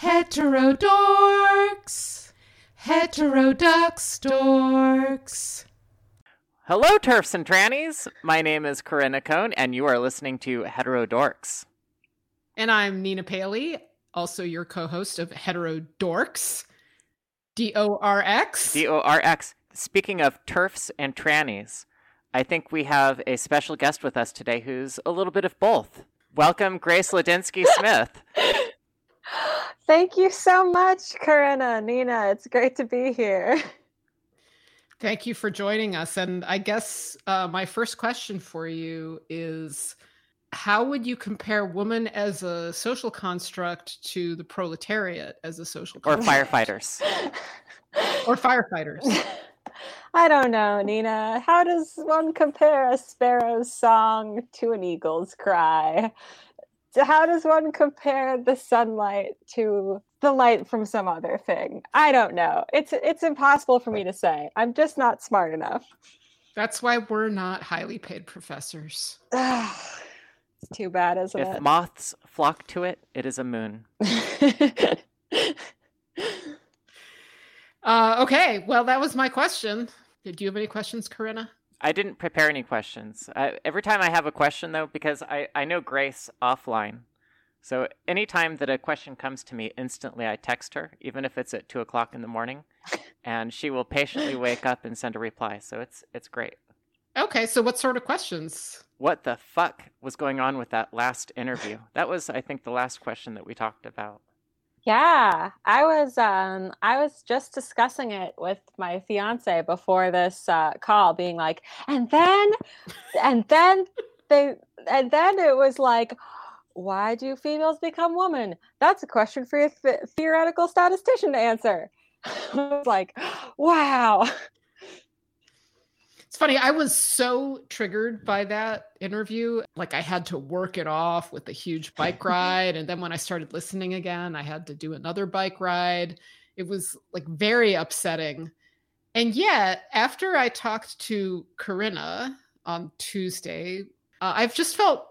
Heterodorx. Heteroducks dorks. Hello, turfs and trannies. My name is Corinna Cohn, and you are listening to Heterodorx. And I'm Nina Paley, also your co host of Heterodorx. D O R X. D O R X. Speaking of turfs and trannies, I think we have a special guest with us today who's a little bit of both. Welcome, Grace Lidinsky Smith. Thank you so much, Corinna, Nina. It's great to be here. Thank you for joining us. And I guess uh, my first question for you is how would you compare woman as a social construct to the proletariat as a social or firefighters or firefighters i don't know nina how does one compare a sparrow's song to an eagle's cry how does one compare the sunlight to the light from some other thing i don't know it's it's impossible for me to say i'm just not smart enough that's why we're not highly paid professors it's too bad, isn't if it? If moths flock to it, it is a moon. uh, okay, well, that was my question. Did you have any questions, Corinna? I didn't prepare any questions. every time I have a question, though, because I, I know Grace offline. So anytime that a question comes to me, instantly I text her, even if it's at two o'clock in the morning, and she will patiently wake up and send a reply. So it's it's great. Okay, so what sort of questions? What the fuck was going on with that last interview? That was, I think, the last question that we talked about. Yeah, I was um I was just discussing it with my fiance before this uh, call, being like, and then, and then they, and then it was like, why do females become women? That's a question for a th- theoretical statistician to answer. I was like, wow. It's funny, I was so triggered by that interview. Like, I had to work it off with a huge bike ride. And then when I started listening again, I had to do another bike ride. It was like very upsetting. And yet, after I talked to Corinna on Tuesday, uh, I've just felt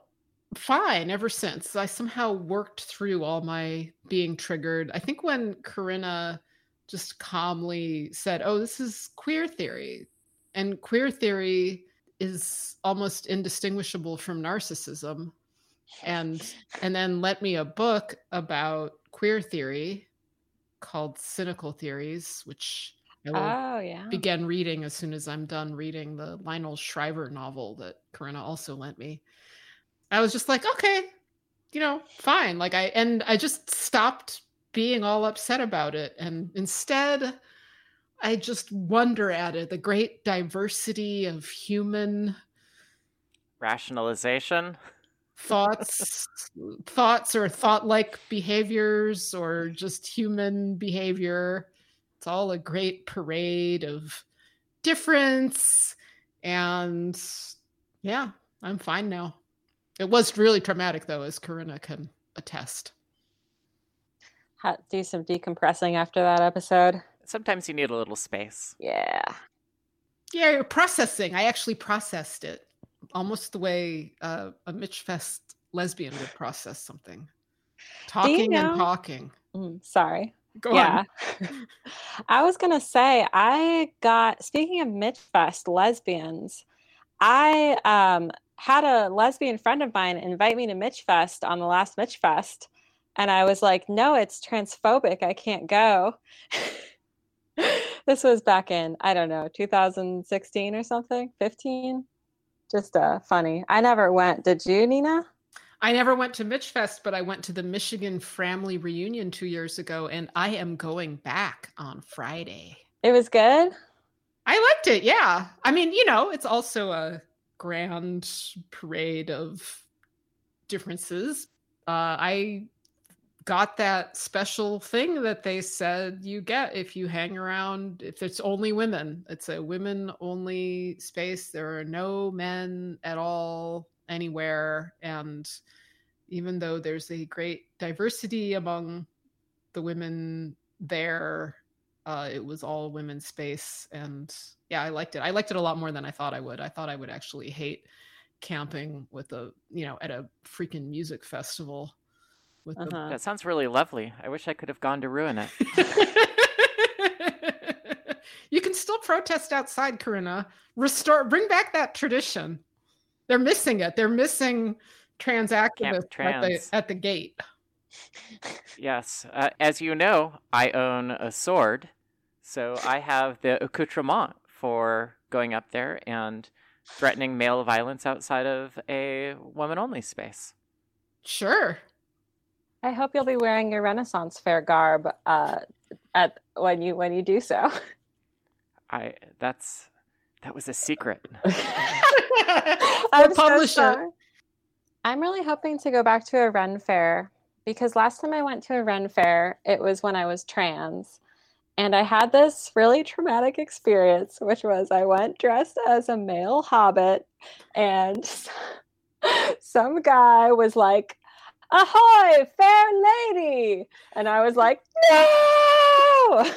fine ever since. I somehow worked through all my being triggered. I think when Corinna just calmly said, Oh, this is queer theory and queer theory is almost indistinguishable from narcissism and and then let me a book about queer theory called cynical theories which I will oh, yeah. begin reading as soon as I'm done reading the Lionel Shriver novel that Corinna also lent me. I was just like, okay, you know, fine. Like I and I just stopped being all upset about it and instead I just wonder at it the great diversity of human rationalization? thoughts thoughts or thought like behaviors or just human behavior. It's all a great parade of difference and yeah i'm fine now. It was really traumatic though as corinna can attest. Do some decompressing after that episode sometimes you need a little space. Yeah. Yeah, you're processing. I actually processed it almost the way uh, a Michfest lesbian would process something. Talking you know? and talking. Mm, sorry. Go yeah. I was going to say, I got, speaking of Michfest lesbians, I um, had a lesbian friend of mine invite me to Michfest on the last Michfest. And I was like, no, it's transphobic. I can't go. this was back in I don't know 2016 or something, 15. Just uh, funny. I never went. Did you, Nina? I never went to Michfest, but I went to the Michigan family reunion two years ago, and I am going back on Friday. It was good. I liked it. Yeah. I mean, you know, it's also a grand parade of differences. Uh, I got that special thing that they said you get if you hang around if it's only women. It's a women only space. There are no men at all anywhere. And even though there's a great diversity among the women there uh, it was all women's space. And yeah i liked it. I liked it a lot more than i thought i would. I thought i would actually hate camping with a you know at a freaking music festival with Uh-huh. That sounds really lovely. I wish I could have gone to ruin it. you can still protest outside, Corinna. Restore, bring back that tradition. They're missing it. They're missing trans activists At, the, at the gate. Yes. Uh, as you know, I own a sword, so I have the accoutrement for going up there and threatening male violence outside of a woman only space. Sure. I hope you'll be wearing your Renaissance fair garb uh, at when you when you do so. I that's that was a secret. I'm publisher. sorry. I'm really hoping to go back to a Ren fair because last time I went to a Ren fair, it was when I was trans. And I had this really traumatic experience, which was I went dressed as a male hobbit, and some guy was like, Ahoy, fair lady! And I was like, No!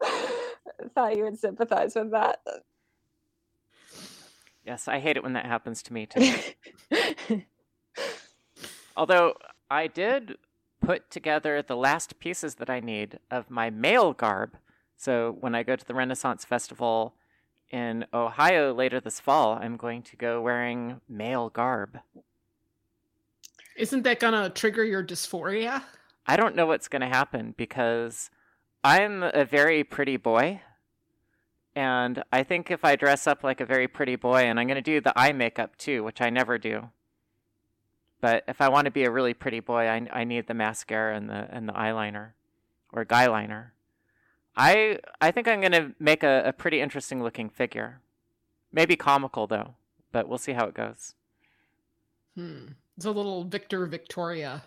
Thought you would sympathize with that. Yes, I hate it when that happens to me too. Although I did put together the last pieces that I need of my male garb. So when I go to the Renaissance Festival in Ohio later this fall, I'm going to go wearing male garb. Isn't that gonna trigger your dysphoria? I don't know what's going to happen because I'm a very pretty boy. And I think if I dress up like a very pretty boy, and I'm going to do the eye makeup too, which I never do. But if I want to be a really pretty boy, I, I need the mascara and the and the eyeliner, or guy liner. I I think I'm going to make a, a pretty interesting looking figure. Maybe comical though, but we'll see how it goes. Hmm. It's a little Victor Victoria.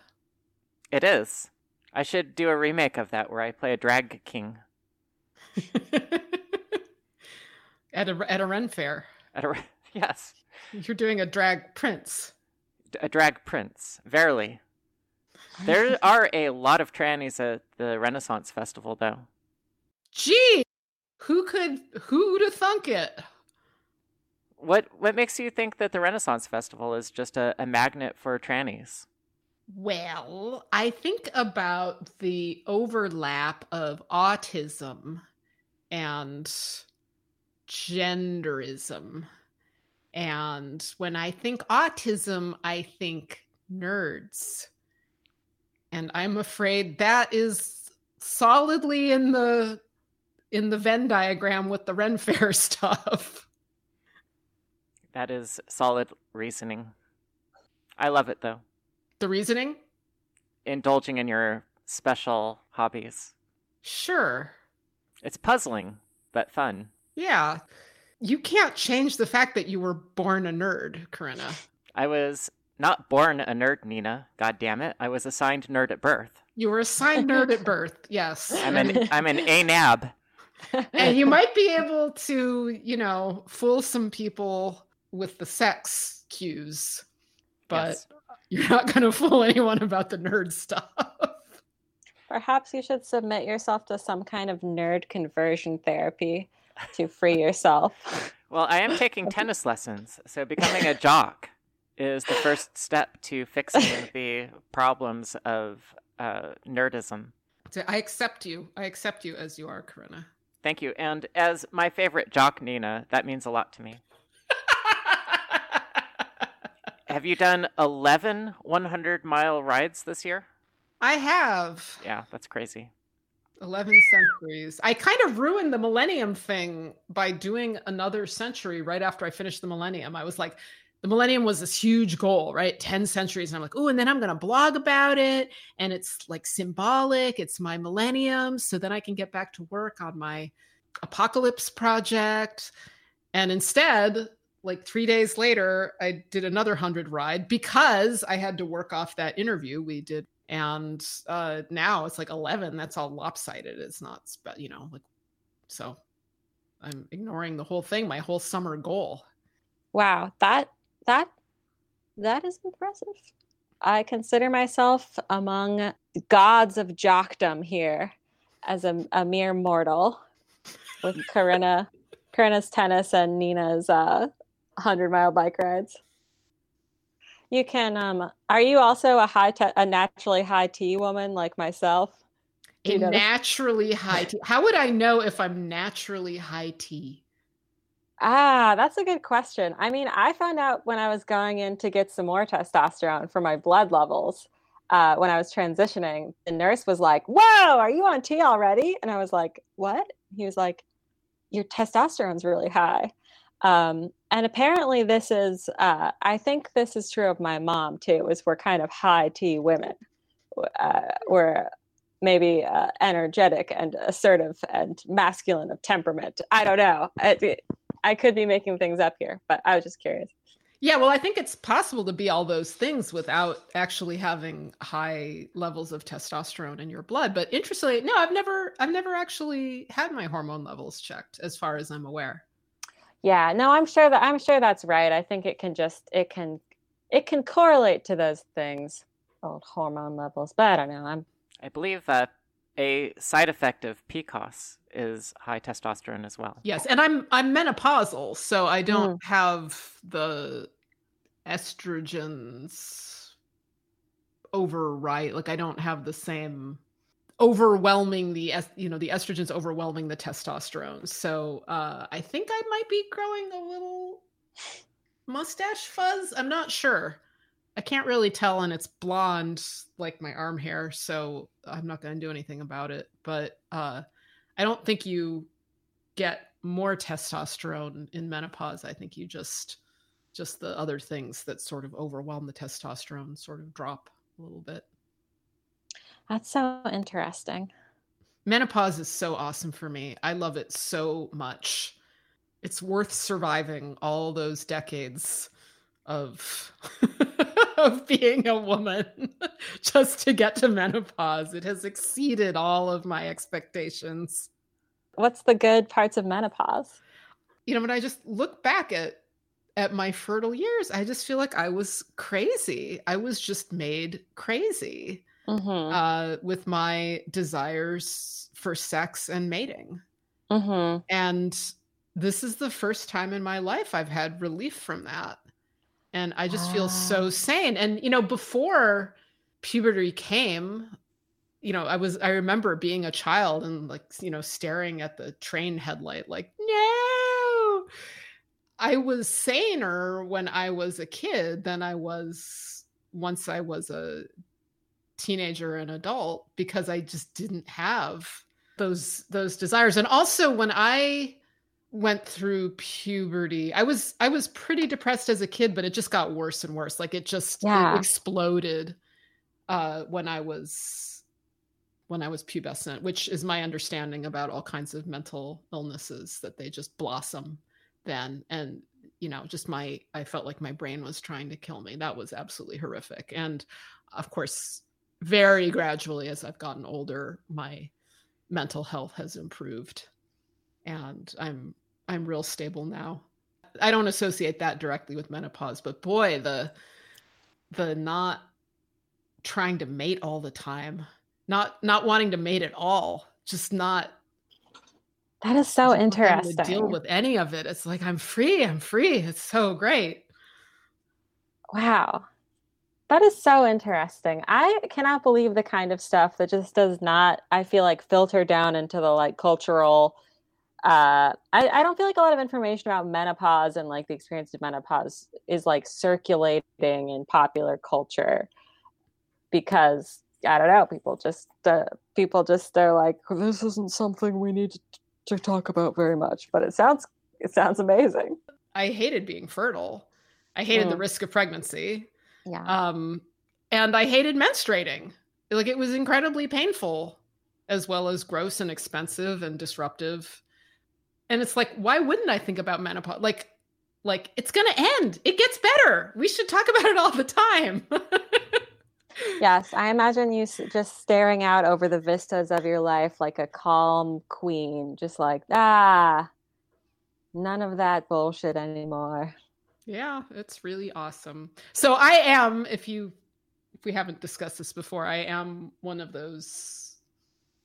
It is. I should do a remake of that where I play a drag king. at a at a Ren fair. At a, yes. You're doing a drag prince. A drag prince. Verily. There are a lot of trannies at the Renaissance Festival, though. Gee, who could who'd have thunk it? What what makes you think that the Renaissance Festival is just a, a magnet for trannies? Well, I think about the overlap of autism and genderism. And when I think autism, I think nerds. And I'm afraid that is solidly in the in the Venn diagram with the Ren Fair stuff. That is solid reasoning. I love it though. The reasoning? Indulging in your special hobbies. Sure. It's puzzling, but fun. Yeah. You can't change the fact that you were born a nerd, Corinna. I was not born a nerd, Nina. God damn it. I was assigned nerd at birth. You were assigned nerd at birth, yes. I'm an I'm an ANAB. and you might be able to, you know, fool some people with the sex cues, but Yes. you're not going to fool anyone about the nerd stuff. Perhaps you should submit yourself to some kind of nerd conversion therapy to free yourself. Well, I am taking tennis lessons, so becoming a jock is the first step to fixing the problems of uh, nerdism. So I accept you. I accept you as you are, Corinna. Thank you. And as my favorite jock, Nina, that means a lot to me. Have you done 11 100 mile rides this year? I have Yeah, that's crazy. 11 centuries. I kind of ruined the millennium thing by doing another century right after I finished the millennium. I was like, the millennium was this huge goal, right? 10 centuries. And I'm like, oh, and then I'm going to blog about it. And it's like symbolic. It's my millennium. So then I can get back to work on my apocalypse project. And instead, like three days later, I did another 100 ride because I had to work off that interview we did. And uh, now it's like 11. That's all lopsided. It's not, you know, like, so I'm ignoring the whole thing, my whole summer goal. Wow, that that that is impressive. I consider myself among gods of jockdom here as a, a mere mortal with Corinna Corinna's tennis and Nina's uh 100 mile bike rides. You can. Um, are you also a high, te- a naturally high T woman like myself? A naturally high T. How would I know if I'm naturally high T? Ah, that's a good question. I mean, I found out when I was going in to get some more testosterone for my blood levels uh, when I was transitioning. The nurse was like, Whoa, are you on T already? And I was like, What? He was like, Your testosterone's really high. Um, and apparently, this is, uh, I think this is true of my mom too, is we're kind of high T women. Uh, we're maybe uh, energetic and assertive and masculine of temperament. I don't know. I, I could be making things up here, but I was just curious. Yeah, well, I think it's possible to be all those things without actually having high levels of testosterone in your blood. But interestingly, no, I've never, I've never actually had my hormone levels checked, as far as I'm aware. Yeah, no, I'm sure that I'm sure that's right. I think it can just, it can, it can correlate to those things, old hormone levels. But I don't know. I'm I believe that a side effect of PCOS is high testosterone as well. Yes, and I'm I'm menopausal, so I don't mm. have the estrogens override. Like I don't have the same overwhelming the you know the estrogens overwhelming the testosterone. So uh, I think I might be growing a little mustache fuzz. I'm not sure. I can't really tell, and it's blonde like my arm hair, so I'm not going to do anything about it. But uh, I don't think you get more testosterone in menopause. I think you just just the other things that sort of overwhelm the testosterone sort of drop a little bit. That's so interesting. Menopause is so awesome for me. I love it so much. It's worth surviving all those decades of of being a woman just to get to menopause. It has exceeded all of my expectations. What's the good parts of menopause? You know, when I just look back at at my fertile years, I just feel like I was crazy. I was just made crazy mm-hmm. uh, with my desires for sex and mating. Mm-hmm. And this is the first time in my life I've had relief from that and I just feel so ah. sane. And you know, before puberty came, you know, I was I remember being a child and like you know staring at the train headlight like no. I was saner when I was a kid than I was once I was a teenager and adult because I just didn't have those those desires. And also when I went through puberty i was i was pretty depressed as a kid but it just got worse and worse like it just yeah. it exploded uh when i was when i was pubescent which is my understanding about all kinds of mental illnesses that they just blossom then and you know just my i felt like my brain was trying to kill me that was absolutely horrific and of course very gradually as i've gotten older my mental health has improved and I'm I'm real stable now. I don't associate that directly with menopause, but boy, the the not trying to mate all the time, not not wanting to mate at all, just not that is so interesting. To deal with any of it. It's like I'm free, I'm free. It's so great. Wow. That is so interesting. I cannot believe the kind of stuff that just does not, I feel like, filter down into the like cultural uh, I, I don't feel like a lot of information about menopause and like the experience of menopause is like circulating in popular culture because I don't know, people just uh, people just they're like this isn't something we need to, to talk about very much, but it sounds it sounds amazing. I hated being fertile. I hated mm. the risk of pregnancy. Yeah. Um, and I hated menstruating. Like it was incredibly painful, as well as gross and expensive and disruptive. And it's like why wouldn't i think about menopause? Like like it's gonna end. It gets better. We should talk about it all the time. Yes i imagine you just staring out over the vistas of your life like a calm queen just like ah none of that bullshit anymore yeah it's really awesome so i am if you if we haven't discussed this before i am one of those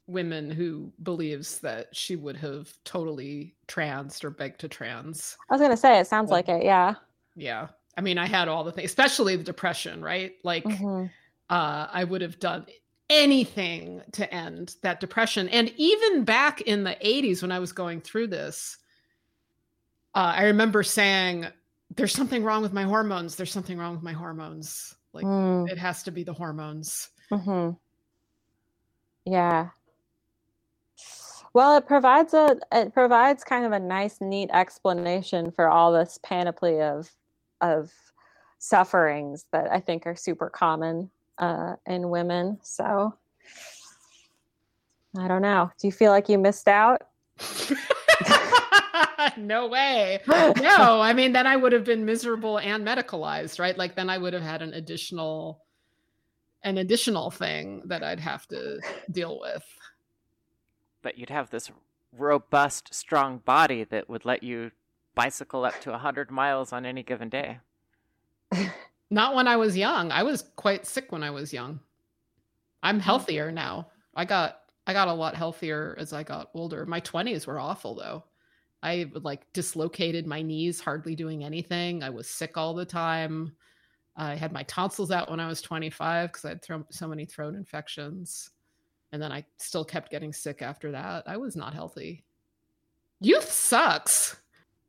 women who believes that she would have totally transed or begged to trans. I was gonna say it sounds like it, yeah. Yeah. I mean, I had all the things, especially the depression, right? Like, mm-hmm. uh, I would have done anything to end that depression. And even back in the 80s when I was going through this, uh, I remember saying, There's something wrong with my hormones. There's something wrong with my hormones. Like, mm. it has to be the hormones. Mm-hmm. Yeah. Well, it provides a it provides kind of a nice, neat explanation for all this panoply of of sufferings that I think are super common uh, in women. So I don't know. Do you feel like you missed out? no way. No, I mean, then I would have been miserable and medicalized, right? Like then I would have had an additional an additional thing that I'd have to deal with. But you'd have this robust, strong body that would let you bicycle up to 100 miles on any given day. Not when I was young. I was quite sick when I was young. I'm hmm. healthier now. I got I got a lot healthier as I got older. My 20s were awful though. I like dislocated my knees hardly doing anything. I was sick all the time. I had my tonsils out when I was 25 because I had thrown so many throat infections. And then I still kept getting sick after that. I was not healthy. Youth sucks.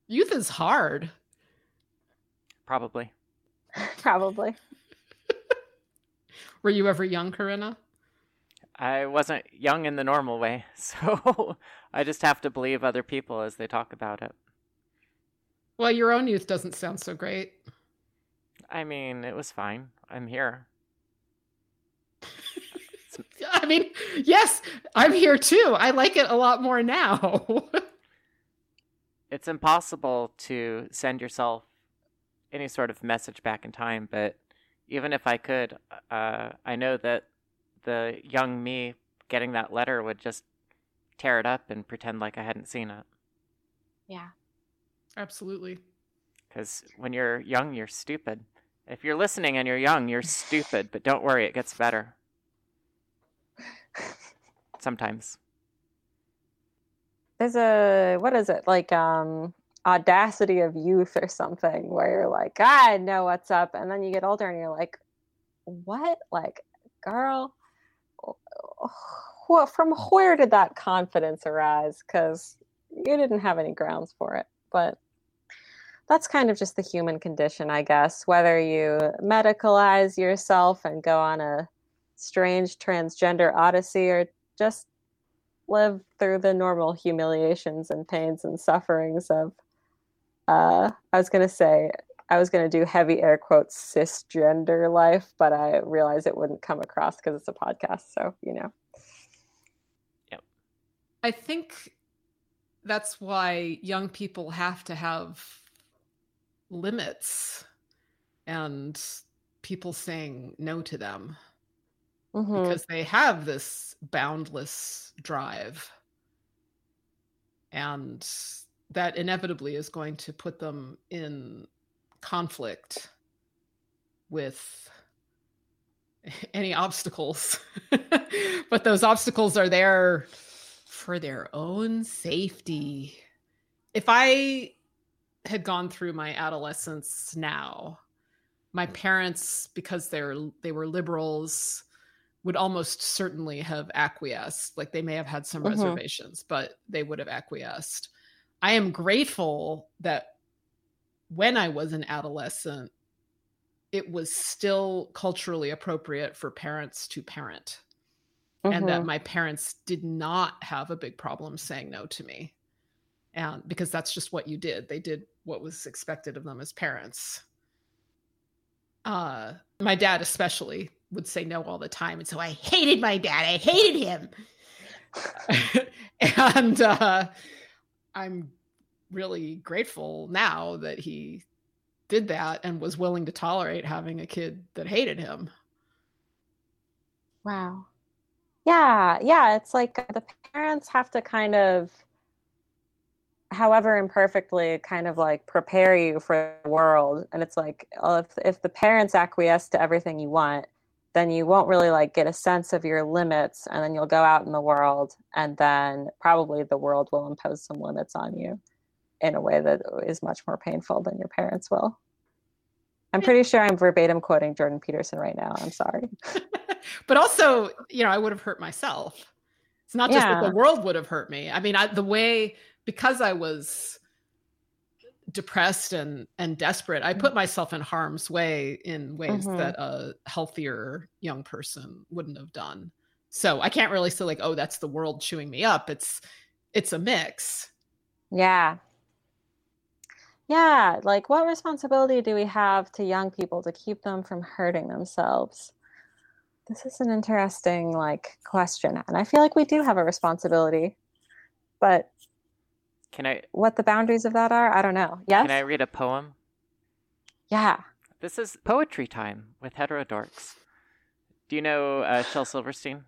Youth is hard. Probably. Probably. Were you ever young, Corinna? I wasn't young in the normal way, so I just have to believe other people as they talk about it. Well, your own youth doesn't sound so great. I mean, it was fine. I'm here. I mean, yes, I'm here too. I like it a lot more now. it's impossible to send yourself any sort of message back in time, but even if I could, uh, I know that the young me getting that letter would just tear it up and pretend like I hadn't seen it. Yeah. Absolutely. Because when you're young, you're stupid. If you're listening and you're young, you're stupid, but don't worry, it gets better. Sometimes. There's a what is it? Like um audacity of youth or something where you're like, I know what's up, and then you get older and you're like, what? Like, girl, well, from where did that confidence arise? Because you didn't have any grounds for it, but that's kind of just the human condition, I guess. Whether you medicalize yourself and go on a strange transgender odyssey or just live through the normal humiliations and pains and sufferings of, uh, I was going to say, I was going to do heavy air quotes cisgender life, but I realized it wouldn't come across because it's a podcast. So, you know. Yep. I think that's why young people have to have limits and people saying no to them mm-hmm. because they have this boundless drive and that inevitably is going to put them in conflict with any obstacles but those obstacles are there for their own safety if i had gone through my adolescence now, my parents, because they're they were liberals, would almost certainly have acquiesced. Like they may have had some mm-hmm. reservations, but they would have acquiesced. I am grateful that when I was an adolescent, it was still culturally appropriate for parents to parent. Mm-hmm. And that mm-hmm. my parents did not have a big problem saying no to me. And because that's just what you did. They did what was expected of them as parents. Uh, my dad especially would say no all the time, and so I hated my dad. I hated him, and uh, I'm really grateful now that he did that and was willing to tolerate having a kid that hated him. Wow. Yeah, yeah, it's like the parents have to kind of however imperfectly kind of like prepare you for the world and it's like well, if if the parents acquiesce to everything you want then you won't really like get a sense of your limits and then you'll go out in the world and then probably the world will impose some limits on you in a way that is much more painful than your parents will I'm pretty sure I'm verbatim quoting Jordan Peterson right now. I'm sorry. but also, you know, I would have hurt myself. It's not just Yeah. that the world would have hurt me. I mean, I, the way because I was depressed and and desperate, I put myself in harm's way in ways Mhm. that a healthier young person wouldn't have done. So I can't really say like, oh, that's the world chewing me up. It's it's a mix. Yeah. Yeah. Like, what responsibility do we have to young people to keep them from hurting themselves? This is an interesting, like, question. And I feel like we do have a responsibility. But Can I what the boundaries of that are, I don't know. Yes? can I read a poem? Yeah. This is poetry time with Heterodorx. Do you know uh, Shel Silverstein?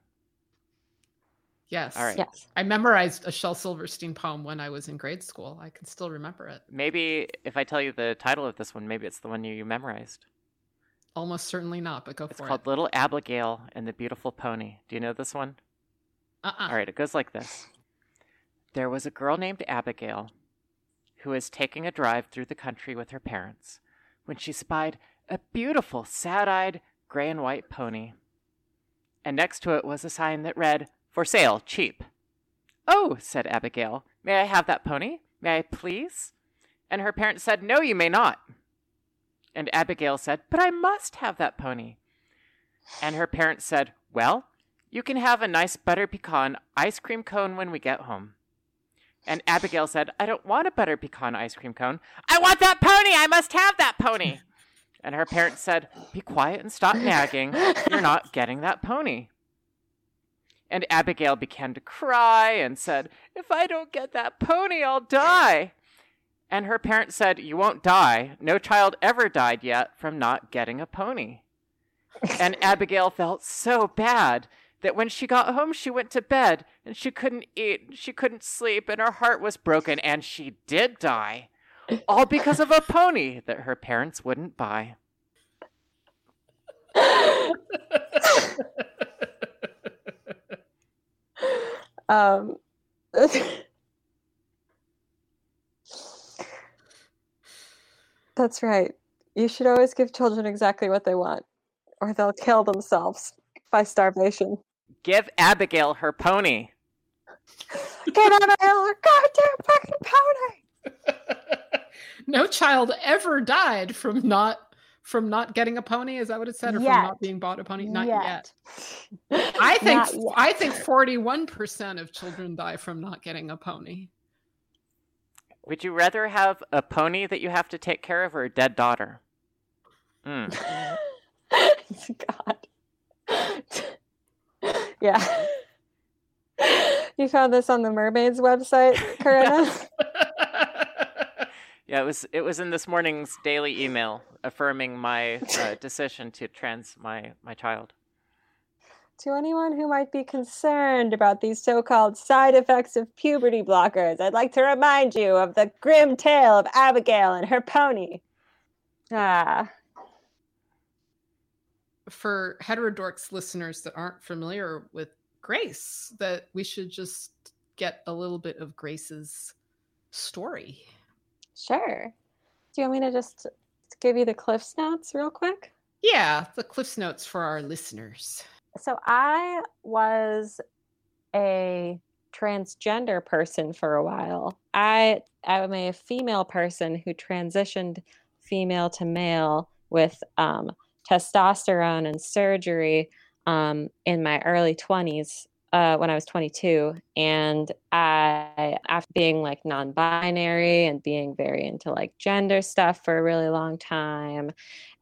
Yes. All right. Yes. I memorized a Shel Silverstein poem when I was in grade school. I can still remember it. Maybe if I tell you the title of this one, maybe it's the one you, you memorized. Almost certainly not, but go It's for it. It's called. Little Abigail and the Beautiful Pony. Do you know this one? Uh-uh. All right, it goes like this There was a girl named Abigail who was taking a drive through the country with her parents when she spied a beautiful, sad eyed, gray and white pony. And next to it was a sign that read, For sale, cheap. Oh, said Abigail, may I have that pony? May I please? And her parents said, No, you may not. And Abigail said, But I must have that pony. And her parents said, Well, you can have a nice butter pecan ice cream cone when we get home. And Abigail said, I don't want a butter pecan ice cream cone. I want that pony! I must have that pony! And her parents said, Be quiet and stop nagging. You're not getting that pony. And Abigail began to cry and said, If I don't get that pony, I'll die. And her parents said, You won't die. No child ever died yet from not getting a pony. And Abigail felt so bad that when she got home, she went to bed and she couldn't eat, she couldn't sleep, and her heart was broken, and she did die. All because of a pony that her parents wouldn't buy. um, that's right. You should always give children exactly what they want, or they'll kill themselves by starvation. Give Abigail her pony. Get on a hill, goddamn fucking pony! no child ever died from not from not getting a pony. Is that what it said, or Yet. from not being bought a pony? Not yet. yet. I think yet. I think forty one percent of children die from not getting a pony. Would you rather have a pony that you have to take care of or a dead daughter? Mm. God. yeah. You found this on the mermaids website, Corinna? Yeah, it was it was in this morning's daily email affirming my uh, decision to trans my my child. to anyone who might be concerned about these so-called side effects of puberty blockers, I'd like to remind you of the grim tale of Abigail and her pony. Ah, For Heterodorx listeners that aren't familiar with Grace, that we should just get a little bit of Grace's story. Sure. Do you want me to just give you the Cliffs notes real quick? Yeah, the Cliffs Notes for our listeners. So I was a transgender person for a while. I I'm a female person who transitioned female to male with um, testosterone and surgery um, in my early 20s uh, when I was 22. And I, after being like non binary and being very into like gender stuff for a really long time.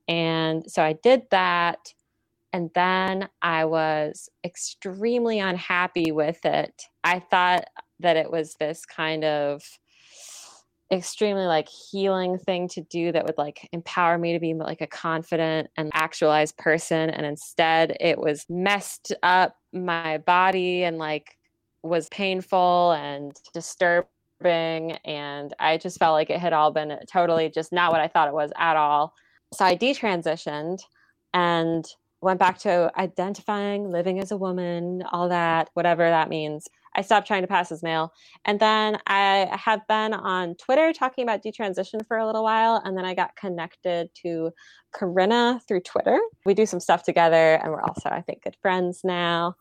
And so I did that. And then I was extremely unhappy with it. I thought that it was this kind of extremely like healing thing to do that would like empower me to be like a confident and actualized person and instead it was messed up my body and like was painful and disturbing and I just felt like it had all been totally just not what I thought it was at all. So I detransitioned and went back to identifying, living as a woman, all that, whatever that means. I stopped trying to pass as male. And then I have been on Twitter talking about detransition for a little while. And then I got connected to Corinna through Twitter. We do some stuff together and we're also, I think, good friends now.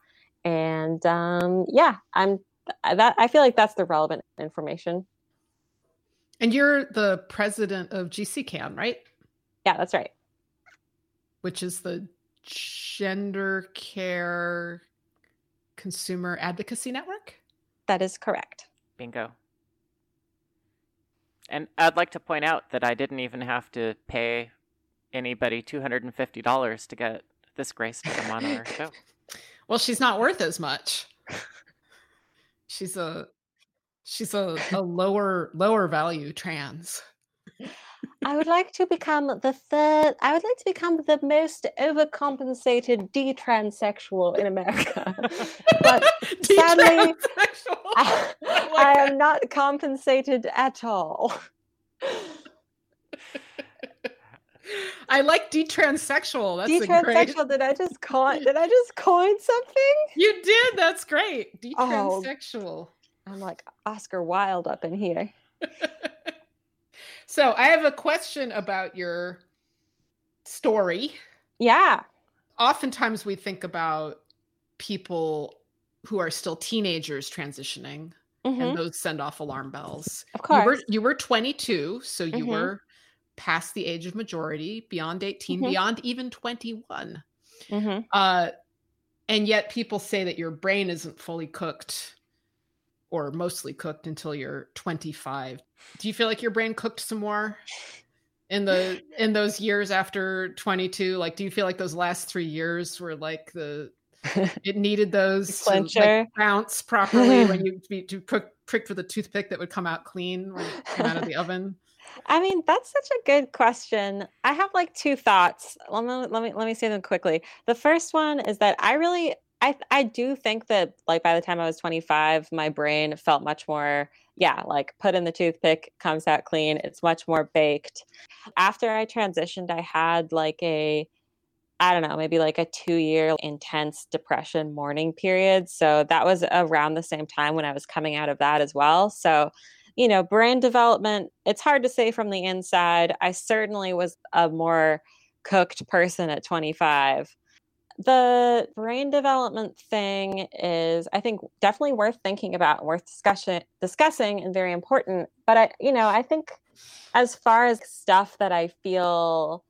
And um, yeah, I'm that I feel like that's the relevant information. And you're the president of GCCAN, right? Yeah, that's right. Which is the Gender Care Consumer Advocacy Network? That is correct. Bingo. And I'd like to point out that I didn't even have to pay anybody $250 to get this Grace to come on our show. Well, she's not worth as much. She's a she's a, a lower lower value trans. I would like to become the third. I would like to become the most overcompensated detranssexual in America. but sadly, I, I am not compensated at all. I like detranssexual. That's detranssexual. Great... Did I just coin? Did I just coin something? You did. That's great. Detranssexual. Oh, I'm like Oscar Wilde up in here. so I have a question about your story. Yeah. Oftentimes we think about people who are still teenagers transitioning mm-hmm. and those send off alarm bells. Of course. You were, you were 22, so you mm-hmm. were past the age of majority, beyond 18, mm-hmm. beyond even 21. Mm-hmm. Uh, and yet people say that your brain isn't fully cooked or mostly cooked until you're 25. Do you feel like your brain cooked some more in the in those years after 22? Like do you feel like those last 3 years were like the it needed those to like, bounce properly when you be to cook pricked for the toothpick that would come out clean when it came out of the oven? I mean, that's such a good question. I have like two thoughts. Let me let me let me say them quickly. The first one is that I really I I do think that like by the time I was 25, my brain felt much more yeah, like put in the toothpick, comes out clean. It's much more baked. After I transitioned, I had like a I don't know, maybe like a two year intense depression mourning period. So that was around the same time when I was coming out of that as well. So you know, brain development, it's hard to say from the inside. I certainly was a more cooked person at 25. The brain development thing is, I think, definitely worth thinking about, worth discussion, discussing, and very important. But I, you know, I think as far as stuff that I feel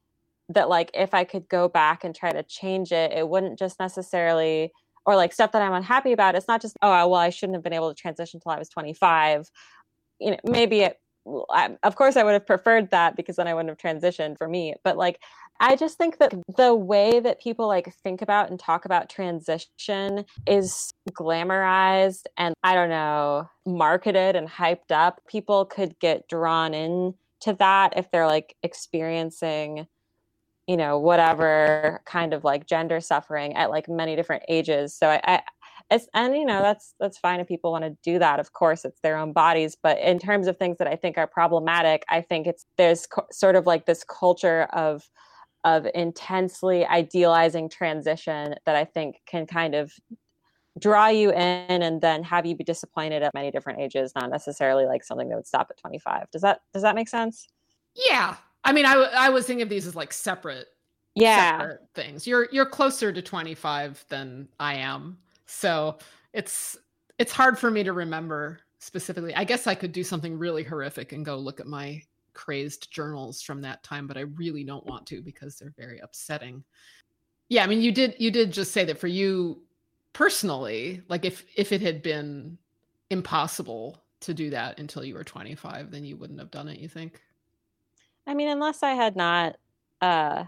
that, like, if I could go back and try to change it, it wouldn't just necessarily or like stuff that I'm unhappy about, it's not just, oh, well, I shouldn't have been able to transition until I was 25 you know maybe it I, of course i would have preferred that because then i wouldn't have transitioned for me but like i just think that the way that people like think about and talk about transition is glamorized and i don't know marketed and hyped up. People could get drawn in to that if they're like experiencing you know whatever kind of like gender suffering at like many different ages. So i, I it's, and you know that's that's fine if people want to do that of course it's their own bodies but in terms of things that i think are problematic i think it's there's co- sort of like this culture of of intensely idealizing transition that i think can kind of draw you in and then have you be disappointed at many different ages not necessarily like something that would stop at 25 does that does that make sense? Yeah. I mean i, I was thinking of these as like separate yeah. separate things. You're you're closer to 25 than i am so it's it's hard for me to remember specifically. I guess I could do something really horrific and go look at my crazed journals from that time, but I really don't want to because they're very upsetting. Yeah, I mean you did you did just say that for you personally, like if if it had been impossible to do that until you were 25, then you wouldn't have done it, you think? I mean, unless I had not uh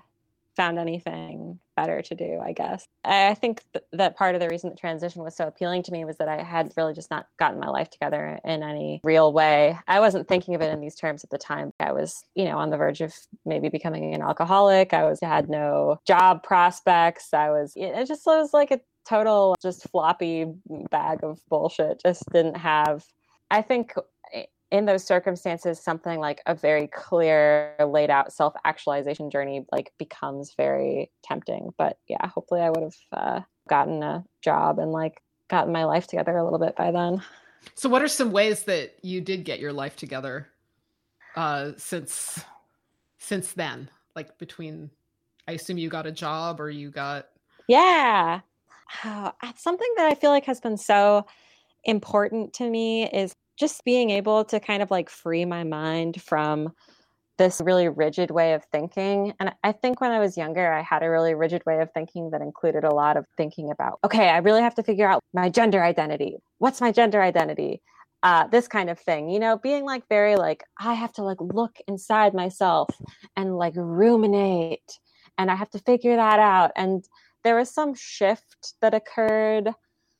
found anything better to do, I guess. I think th- that part of the reason the transition was so appealing to me was that I had really just not gotten my life together in any real way. I wasn't thinking of it in these terms at the time. I was, you know, on the verge of maybe becoming an alcoholic. I was had no job prospects. I was it just was like a total just floppy bag of bullshit. Just didn't have I think eh, in those circumstances something like a very clear laid out self actualization journey like becomes very tempting. But yeah hopefully i would have uh, gotten a job and like gotten my life together a little bit by then. So what are some ways that you did get your life together uh since since then? Like between i assume you got a job or you got yeah. Oh, something that i feel like has been so important to me is just being able to kind of like free my mind from this really rigid way of thinking. And I think when I was younger, I had a really rigid way of thinking that included a lot of thinking about, okay, I really have to figure out my gender identity. What's my gender identity? Uh, this kind of thing, you know, being like very like, I have to like look inside myself and like ruminate and I have to figure that out. And there was some shift that occurred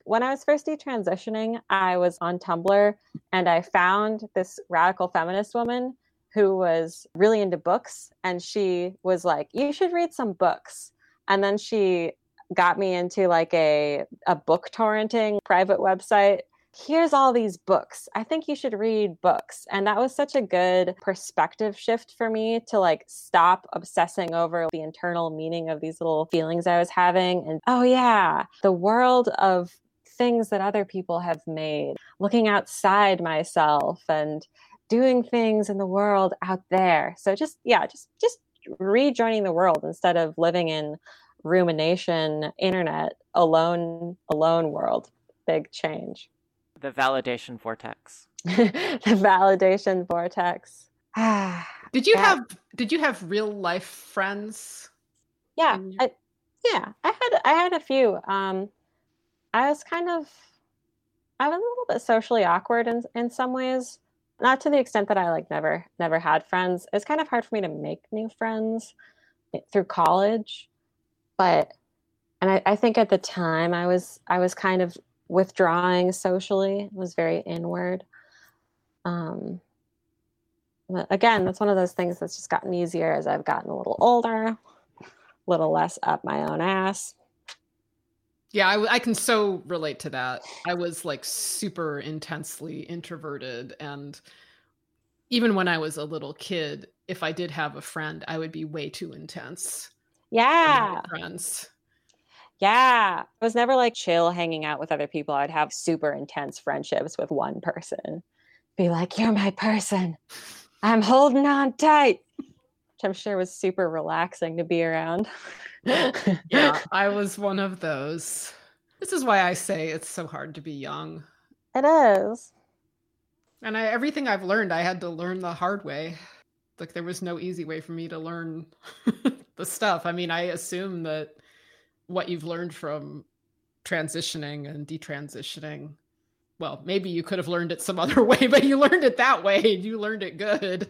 when I was first detransitioning, I was on Tumblr and I found this radical feminist woman who was really into books. And she was like, You should read some books. And then she got me into like a, a book torrenting private website. Here's all these books. I think you should read books. And that was such a good perspective shift for me to like stop obsessing over the internal meaning of these little feelings I was having. And oh, yeah, the world of things that other people have made, looking outside myself and doing things in the world out there. So just yeah, just just rejoining the world instead of living in rumination internet alone alone world. Big change. The validation vortex. the validation vortex. did you have did you have real life friends? Yeah. I, yeah, I had I had a few. Um I was kind of I was a little bit socially awkward in in some ways. Not to the extent that I like never never had friends. It's kind of hard for me to make new friends through college. But and I, I think at the time I was I was kind of withdrawing socially, was very inward. Um again, that's one of those things that's just gotten easier as I've gotten a little older, a little less up my own ass. Yeah, I, I, can so relate to that. I was like super intensely introverted. And even when I was a little kid, if I did have a friend, I would be way too intense. Yeah. Friends. Yeah. I was never like chill hanging out with other people. I'd have super intense friendships with one person. Be like, you're my person. I'm holding on tight. Which I'm sure was super relaxing to be around. yeah, I was one of those. This is why I say it's so hard to be young. It is. And I, everything I've learned, I had to learn the hard way. Like there was no easy way for me to learn the stuff. I mean, I assume that what you've learned from transitioning and detransitioning, well, maybe you could have learned it some other way, but you learned it that way. You learned it good.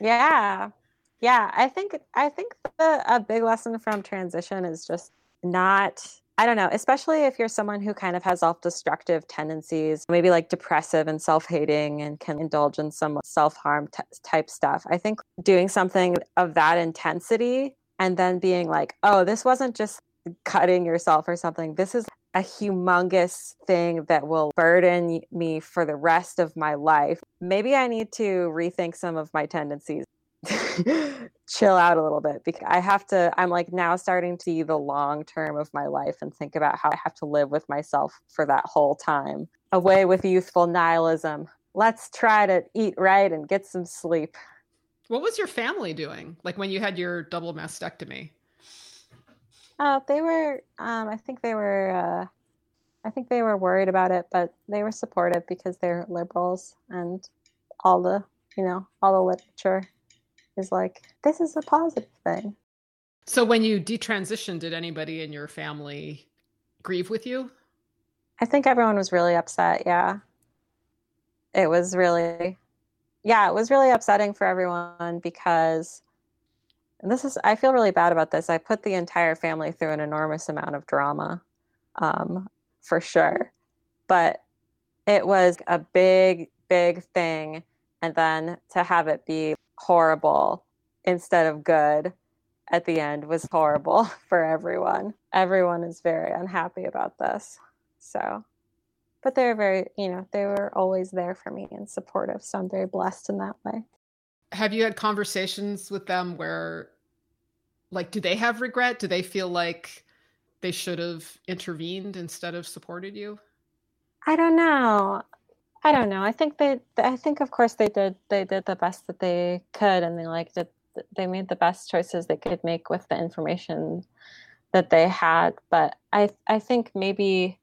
Yeah. Yeah, I think I think the, a big lesson from transition is just not I don't know, especially if you're someone who kind of has self destructive tendencies, maybe like depressive and self hating and can indulge in some self harm t- type stuff. I think doing something of that intensity and then being like, oh, this wasn't just cutting yourself or something. This is a humongous thing that will burden me for the rest of my life. Maybe I need to rethink some of my tendencies. chill out a little bit because I have to I'm like now starting to see the long term of my life and think about how I have to live with myself for that whole time. Away with youthful nihilism. Let's try to eat right and get some sleep. What was your family doing? Like when you had your double mastectomy? Oh, they were um I think they were uh I think they were worried about it, but they were supportive because they're liberals and all the, you know, all the literature is like this is a positive thing. So when you detransitioned, did anybody in your family grieve with you? I think everyone was really upset. Yeah. It was really, yeah, it was really upsetting for everyone because and this is, I feel really bad about this. I put the entire family through an enormous amount of drama, um, for sure. But it was a big, big thing. And then to have it be horrible instead of good at the end was horrible for everyone. Everyone is very unhappy about this. So but they're very, you know, they were always there for me and supportive. So I'm very blessed in that way. Have you had conversations with them where, like, do they have regret? Do they feel like they should have intervened instead of supported you? I don't know. I don't know. I think they. I think, of course, they did. They did the best that they could, and they like that. They made the best choices they could make with the information that they had. But I, I think maybe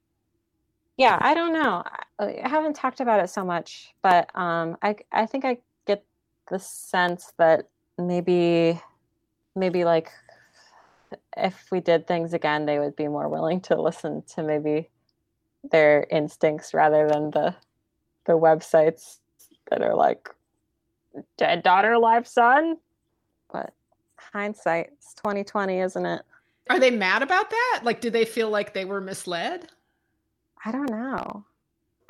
yeah i don't know i haven't talked about it so much but um i i think i get the sense that maybe maybe like if we did things again they would be more willing to listen to maybe their instincts rather than the the websites that are like dead daughter live son but hindsight it's 2020 isn't it are they mad about that like do they feel like they were misled I don't know.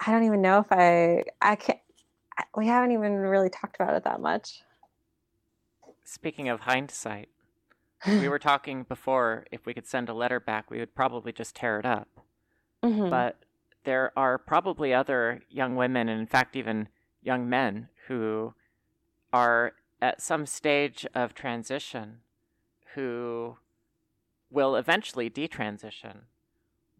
I don't even know if I I can't. We haven't even really talked about it that much. Speaking of hindsight, we were talking before if we could send a letter back, we would probably just tear it up. Mm-hmm. But there are probably other young women, and in fact, even young men, who are at some stage of transition who will eventually detransition.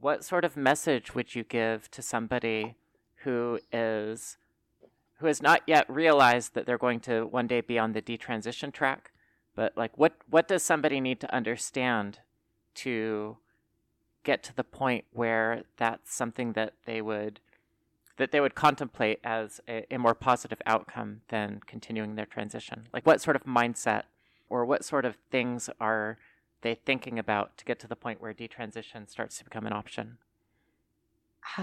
What sort of message would you give to somebody who is who has not yet realized that they're going to one day be on the detransition track? But like what what does somebody need to understand to get to the point where that's something that they would that they would contemplate as a, a more positive outcome than continuing their transition like what sort of mindset or what sort of things are they thinking about to get to the point where detransition starts to become an option?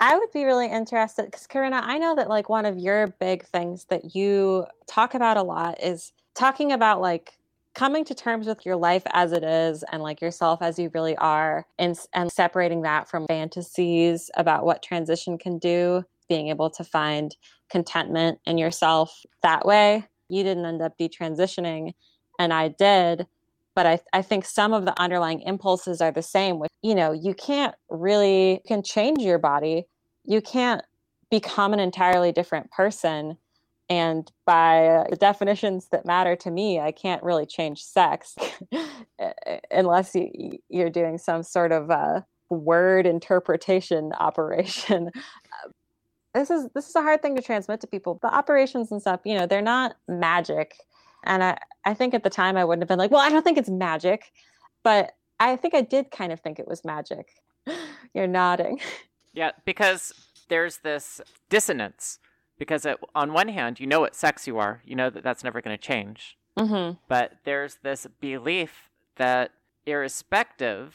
I would be really interested because Corinna, I know that like one of your big things that you talk about a lot is talking about like coming to terms with your life as it is and like yourself as you really are and and separating that from fantasies about what transition can do, being able to find contentment in yourself that way. You didn't end up detransitioning and I did but I, I think some of the underlying impulses are the same with you know you can't really you can change your body you can't become an entirely different person and by uh, the definitions that matter to me i can't really change sex unless you, you're doing some sort of a word interpretation operation uh, this is this is a hard thing to transmit to people the operations and stuff you know they're not magic and I, I think at the time I wouldn't have been like, well, I don't think it's magic. But I think I did kind of think it was magic. You're nodding. Yeah, because there's this dissonance. Because it, on one hand, you know what sex you are, you know that that's never going to change. Mm-hmm. But there's this belief that irrespective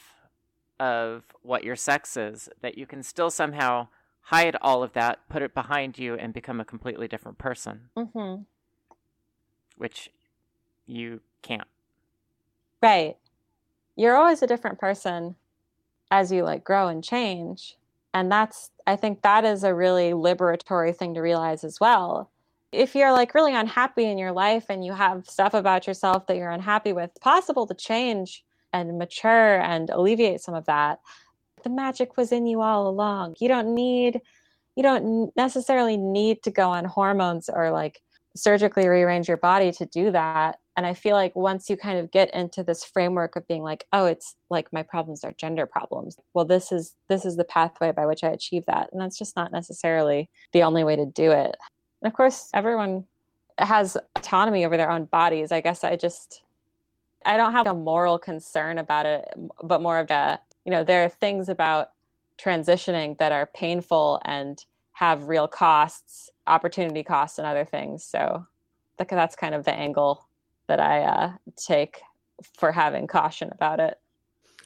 of what your sex is, that you can still somehow hide all of that, put it behind you, and become a completely different person. Mm-hmm. Which you can't. Right. You're always a different person as you like grow and change. And that's, I think that is a really liberatory thing to realize as well. If you're like really unhappy in your life and you have stuff about yourself that you're unhappy with, it's possible to change and mature and alleviate some of that. The magic was in you all along. You don't need, you don't necessarily need to go on hormones or like surgically rearrange your body to do that and i feel like once you kind of get into this framework of being like oh it's like my problems are gender problems. Well this is this is the pathway by which i achieve that. And that's just not necessarily the only way to do it. And of course everyone has autonomy over their own bodies. I guess i just i don't have a moral concern about it but more of a you know there are things about transitioning that are painful and have real costs opportunity costs and other things. So that's kind of the angle that I uh, take for having caution about it.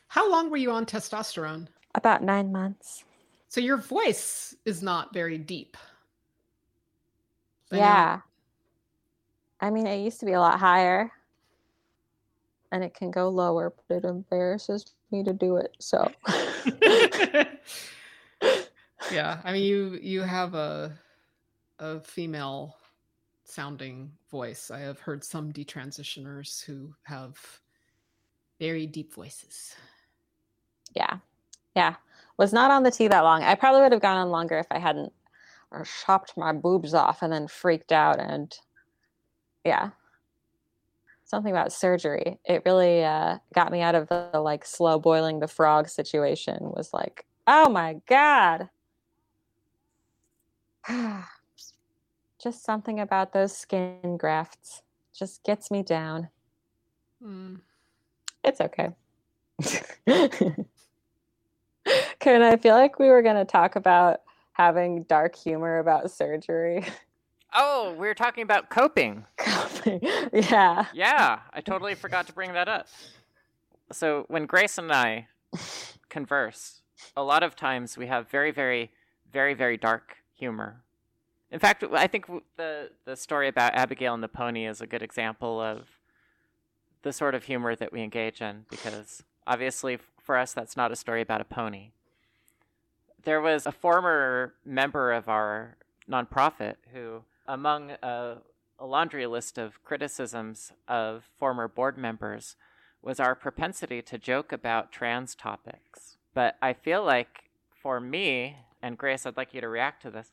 How long were you on testosterone? About nine months. So your voice is not very deep. yeah. I mean, it used to be a lot higher and it can go lower, but it embarrasses me to do it. So, yeah. I mean, you, you have a, a female sounding voice. I have heard some detransitioners who have very deep voices. Yeah. Yeah. was not on the T that long. I probably would have gone on longer if I hadn't or chopped my boobs off and then freaked out and yeah something about surgery it really uh, got me out of the, the like slow boiling the frog situation was like oh my god just something about those skin grafts just gets me down mm. it's okay Karen, I feel like we were going to talk about having dark humor about surgery. Oh, we were talking about coping. Coping. Yeah. Yeah, I totally forgot to bring that up. So, when Grace and I converse, a lot of times we have very, very, very, very dark humor. In fact, I think the the story about Abigail and the pony is a good example of the sort of humor that we engage in because obviously for us that's not a story about a pony there was a former member of our nonprofit who, among a, a, laundry list of criticisms of former board members, was our propensity to joke about trans topics. But I feel like for me, and Grace, I'd like you to react to this.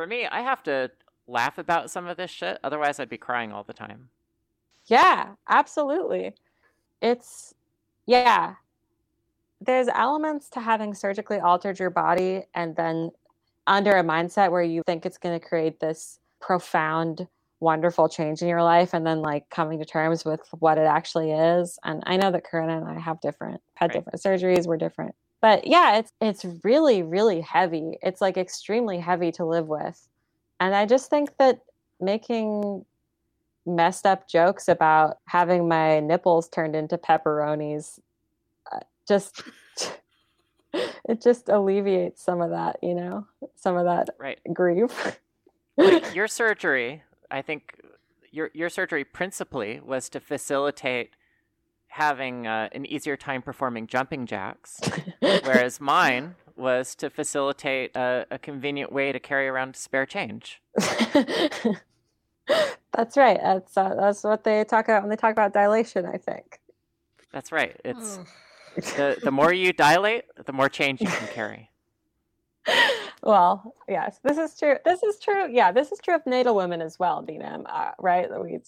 For me, I have to laugh about some of this shit, otherwise, I'd be crying all the time. Yeah, absolutely. It's, yeah, there's elements to having surgically altered your body and then under a mindset where you think it's going to create this profound wonderful change in your life and then like coming to terms with what it actually is and i know that Corinna and i have different had right. different surgeries we're different but yeah it's it's really really heavy it's like extremely heavy to live with and i just think that making messed up jokes about having my nipples turned into pepperonis uh, just it just alleviates some of that, you know, some of that right. grief. your surgery, I think your your surgery principally was to facilitate having uh, an easier time performing jumping jacks, whereas mine was to facilitate a, a convenient way to carry around spare change. that's right. That's uh, that's what they talk about when they talk about dilation. I think. That's right. It's the the more you dilate, the more change you can carry. Well, yes, this is true. This is true. Yeah, this is true of natal women as well, Nina. Uh, right? We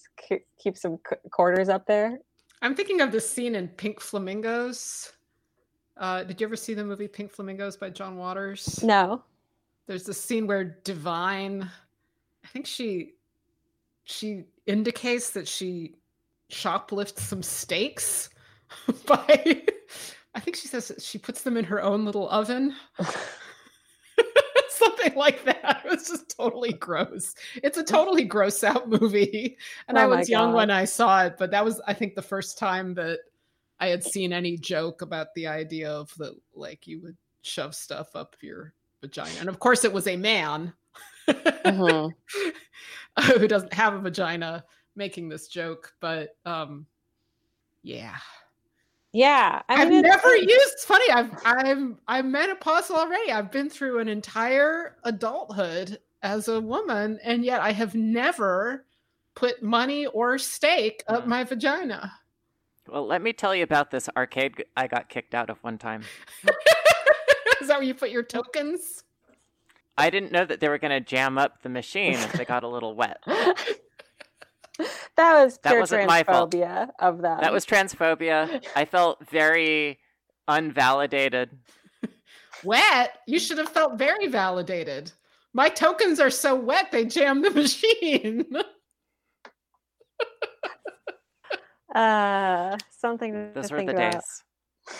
keep some quarters up there. I'm thinking of this scene in Pink Flamingos. Uh, did you ever see the movie Pink Flamingos by John Waters? No. There's this scene where Divine, I think she, she indicates that she shoplifts some steaks by I think she says she puts them in her own little oven. Something like that. It was just totally gross. It's a totally gross out movie. And oh I was young God. when I saw it, but that was I think the first time that I had seen any joke about the idea of the like you would shove stuff up your vagina. And of course it was a man uh-huh. who doesn't have a vagina making this joke, but um yeah. Yeah, I mean, have never used. Funny, I've I'm I'm menopausal already. I've been through an entire adulthood as a woman, and yet I have never put money or steak up mm. my vagina. Well, let me tell you about this arcade I got kicked out of one time. Is that where you put your tokens? I didn't know that they were going to jam up the machine if they got a little wet. that was pure that transphobia of that. That was transphobia. I felt very unvalidated. Wet? You should have felt very validated. My tokens are so wet they jam the machine. uh, something Those to were think the about. days.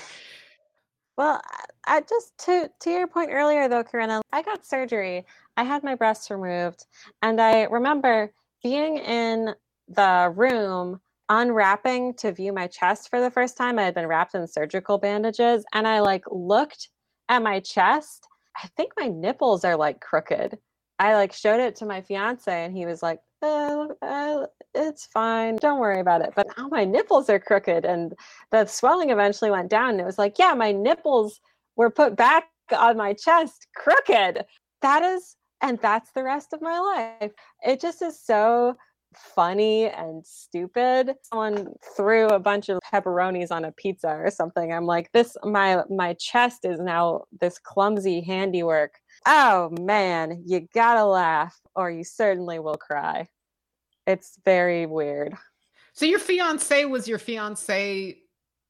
Well, I just to to your point earlier though, Corinna, I got surgery. I had my breasts removed, and I remember being in the room unwrapping to view my chest for the first time. I had been wrapped in surgical bandages and I like looked at my chest. I think my nipples are like crooked. I like showed it to my fiance and he was like, uh, uh, it's fine. Don't worry about it. But now my nipples are crooked and the swelling eventually went down. And it was like, yeah, my nipples were put back on my chest crooked. That is, and that's the rest of my life. It just is so funny and stupid. Someone threw a bunch of pepperonis on a pizza or something. I'm like, this my my chest is now this clumsy handiwork. Oh man, you gotta laugh or you certainly will cry. It's very weird. So your fiance was your fiance?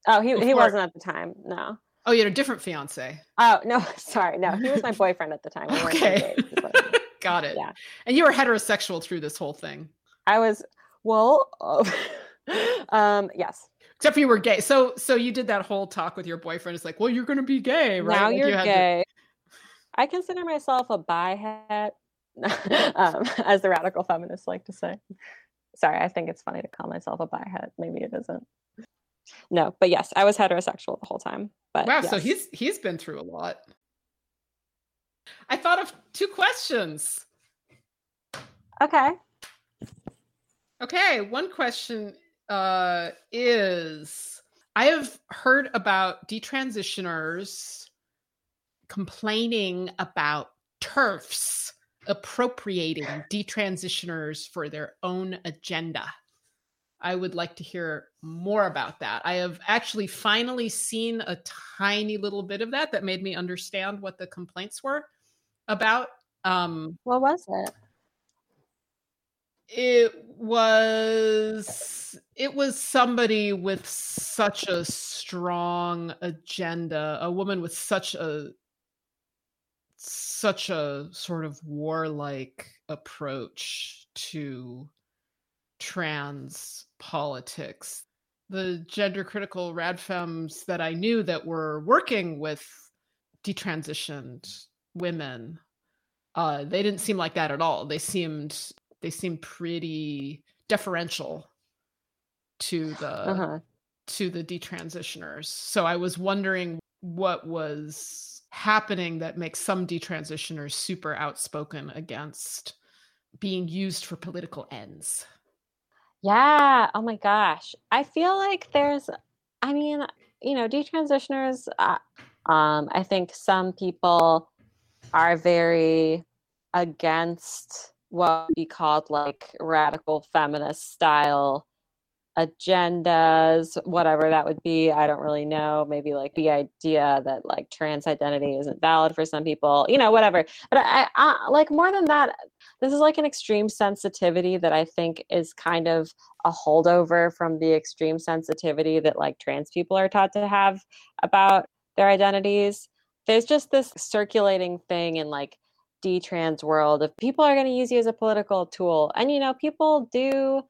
Oh, he before? he wasn't at the time. No. Oh, you had a different fiance. Oh no, sorry, no, he was my boyfriend at the time. We okay, got it. Yeah, and you were heterosexual through this whole thing. I was well, um, yes. Except for you were gay. So so you did that whole talk with your boyfriend. It's like, well, you're going to be gay, right? Now like you're you gay. To... I consider myself a bi um, as the radical feminists like to say. Sorry, I think it's funny to call myself a bi het. Maybe it isn't. No, but yes, I was heterosexual the whole time. But wow, yes. so he's he's been through a lot. I thought of two questions. Okay. Okay, one question uh, is I have heard about detransitioners complaining about turfs appropriating detransitioners for their own agenda. I would like to hear more about that. I have actually finally seen a tiny little bit of that that made me understand what the complaints were about. Um, what was it? It was it was somebody with such a strong agenda a woman with such a such a sort of warlike approach to trans politics. The gender critical radfems that i knew that were working with detransitioned women uh, they didn't seem like that at all. They seemed they seem pretty deferential to the uh-huh. to the detransitioners. So I was wondering what was happening that makes some detransitioners super outspoken against being used for political ends. Yeah. Oh my gosh. I feel like there's, I mean, you know, detransitioners, uh, um, I think some people are very against what would be called like radical feminist style agendas, whatever that would be. I don't really know. Maybe like the idea that like trans identity isn't valid for some people, you know, whatever. But I, I like more than that, this is like an extreme sensitivity that I think is kind of a holdover from the extreme sensitivity that like trans people are taught to have about their identities. There's just this circulating thing in like detrans world if people are going to use you as a political tool and you know people do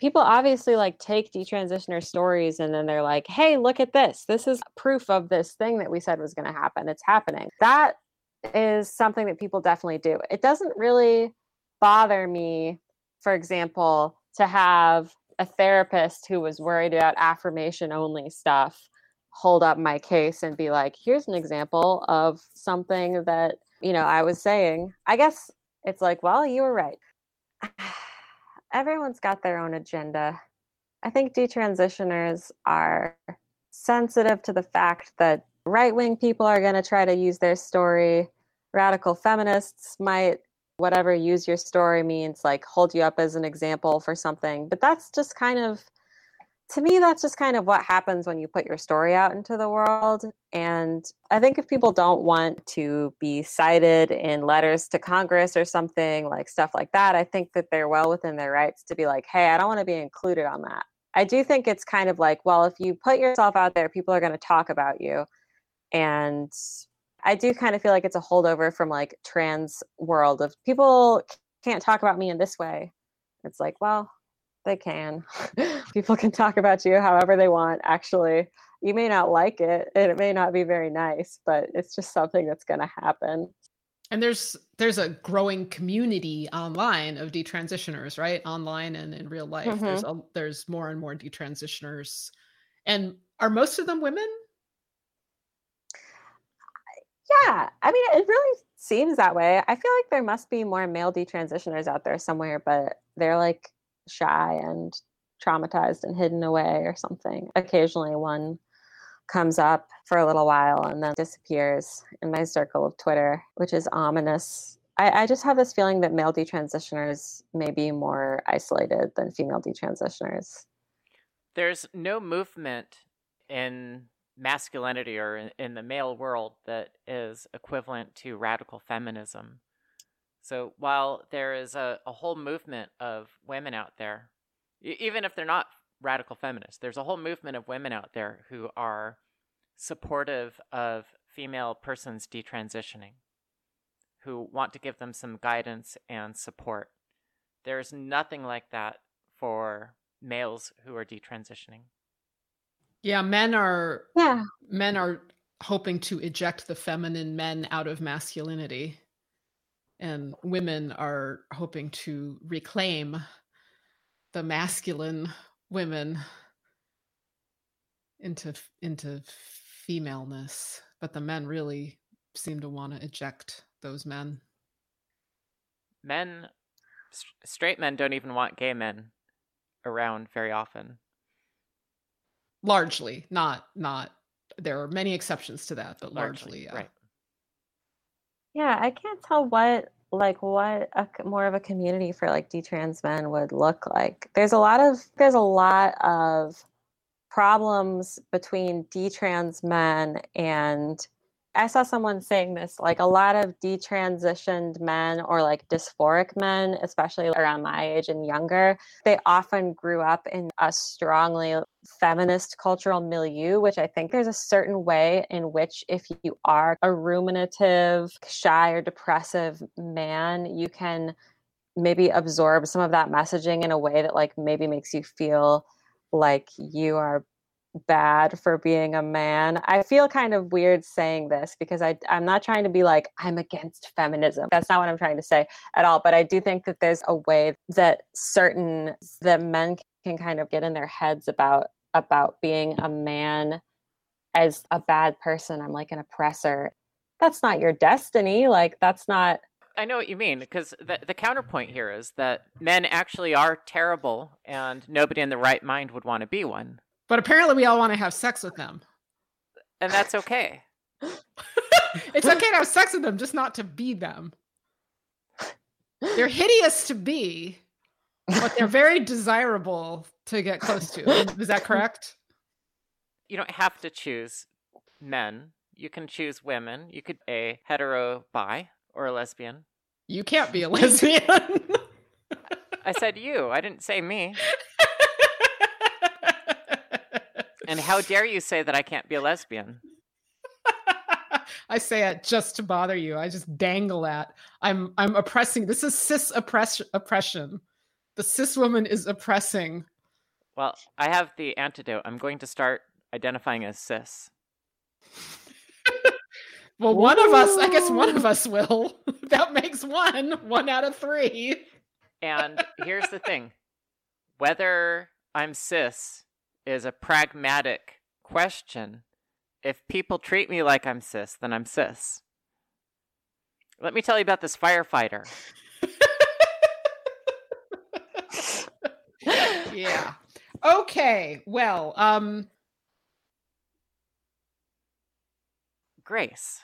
people obviously like take detransitioner stories and then they're like hey look at this. This is proof of this thing that we said was going to happen. It's happening. That is something that people definitely do. It doesn't really bother me for example to have a therapist who was worried about affirmation only stuff hold up my case and be like here's an example of something that you know, I was saying, I guess it's like, well, you were right. Everyone's got their own agenda. I think detransitioners are sensitive to the fact that right wing people are going to try to use their story. Radical feminists might, whatever use your story means, like hold you up as an example for something. But that's just kind of to me, that's just kind of what happens when you put your story out into the world. And I think if people don't want to be cited in letters to Congress or something like stuff like that, I think that they're well within their rights to be like, hey, I don't want to be included on that. I do think it's kind of like, well, if you put yourself out there, people are going to talk about you. And I do kind of feel like it's a holdover from like trans world of people can't talk about me in this way. It's like, well, they can. People can talk about you however they want. Actually, you may not like it and it may not be very nice, but it's just something that's going to happen. And there's there's a growing community online of detransitioners, right? Online and in real life. Mm-hmm. There's a, there's more and more detransitioners. And are most of them women? Yeah, I mean, it really seems that way. I feel like there must be more male detransitioners out there somewhere, but they're like shy and traumatized and hidden away or something. Occasionally, one comes up for a little while and then disappears in my circle of Twitter, which is ominous. I, I just have this feeling that male detransitioners may be more isolated than female detransitioners. There's no movement in masculinity or in, in the male world that is equivalent to radical feminism. So while there is a, a whole movement of women out there, even if they're not radical feminists, there's a whole movement of women out there who are supportive of female persons detransitioning who want to give them some guidance and support. There's nothing like that for males who are detransitioning. Yeah, men are Yeah. men are hoping to eject the feminine men out of masculinity. And women are hoping to reclaim the masculine women into into femaleness, but the men really seem to want to eject those men. Men, s- straight men don't even want gay men around very often. Largely, not not there are many exceptions to that, but Largely, largely, yeah. right. Yeah, I can't tell what like what a more of a community for like detrans men would look like. There's a lot of there's a lot of problems between detrans men and I saw someone saying this like a lot of detransitioned men or like dysphoric men, especially around my age and younger, they often grew up in a strongly feminist cultural milieu, which I think there's a certain way in which if you are a ruminative, shy, or depressive man, you can maybe absorb some of that messaging in a way that like maybe makes you feel like you are bad for being a man. I feel kind of weird saying this because I I'm not trying to be like I'm against feminism. That's not what I'm trying to say at all, but I do think that there's a way that certain that men can kind of get in their heads about about being a man as a bad person. I'm like an oppressor. That's not your destiny. Like that's not I know what you mean because the the counterpoint here is that men actually are terrible, and nobody in the right mind would want to be one, But apparently we all want to have sex with them. and that's okay. it's okay to have sex with them, just not to be them. They're hideous to be, but they're very desirable to get close to. Is that correct? You don't have to choose men. You can choose women. You could be a hetero bi or a lesbian. You can't be a lesbian. I said you. I didn't say me. And how dare you say that I can't be a lesbian? I say it just to bother you. I just dangle that. I'm I'm oppressing. This is cis oppress- oppression. The cis woman is oppressing. Well, I have the antidote. I'm going to start identifying as cis. Well, one of us, I guess one of us will. that makes one. One out of three. And here's the thing whether I'm cis is a pragmatic question. If people treat me like I'm cis, then I'm cis. Let me tell you about this firefighter. yeah. Okay. Well, um, Grace,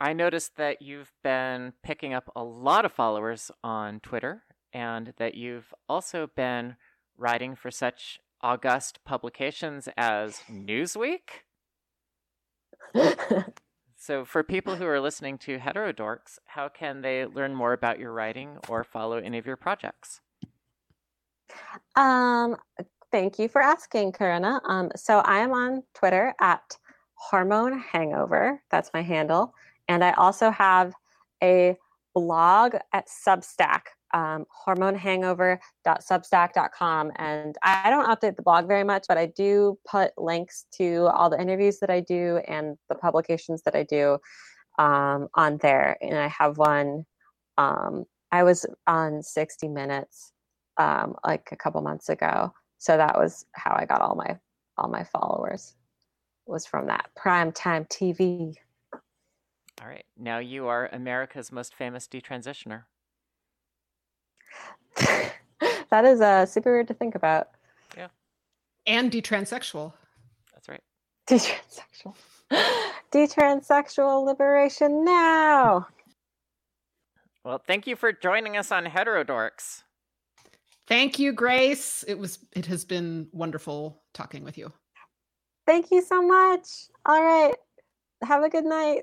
I noticed that you've been picking up a lot of followers on Twitter and that you've also been writing for such august publications as Newsweek. So, for people who are listening to Heterodorx, how can they learn more about your writing or follow any of your projects? Um, thank you for asking, Corinna. Um, so I am on Twitter at Hormone Hangover. That's my handle. And I also have a blog at Substack, um, hormonehangover.substack.com. And I don't update the blog very much, but I do put links to all the interviews that I do and the publications that I do um, on there. And I have one. Um, I was on 60 Minutes um, like a couple months ago. So that was how I got all my all my followers was from that primetime TV. All right. Now you are America's most famous detransitioner. that is uh, super weird to think about. Yeah. And detranssexual. That's right. Detranssexual. Detranssexual liberation now. Well, thank you for joining us on Heterodorx. Thank you, Grace. It was it has been wonderful talking with you. Thank you so much. All right. Have a good night.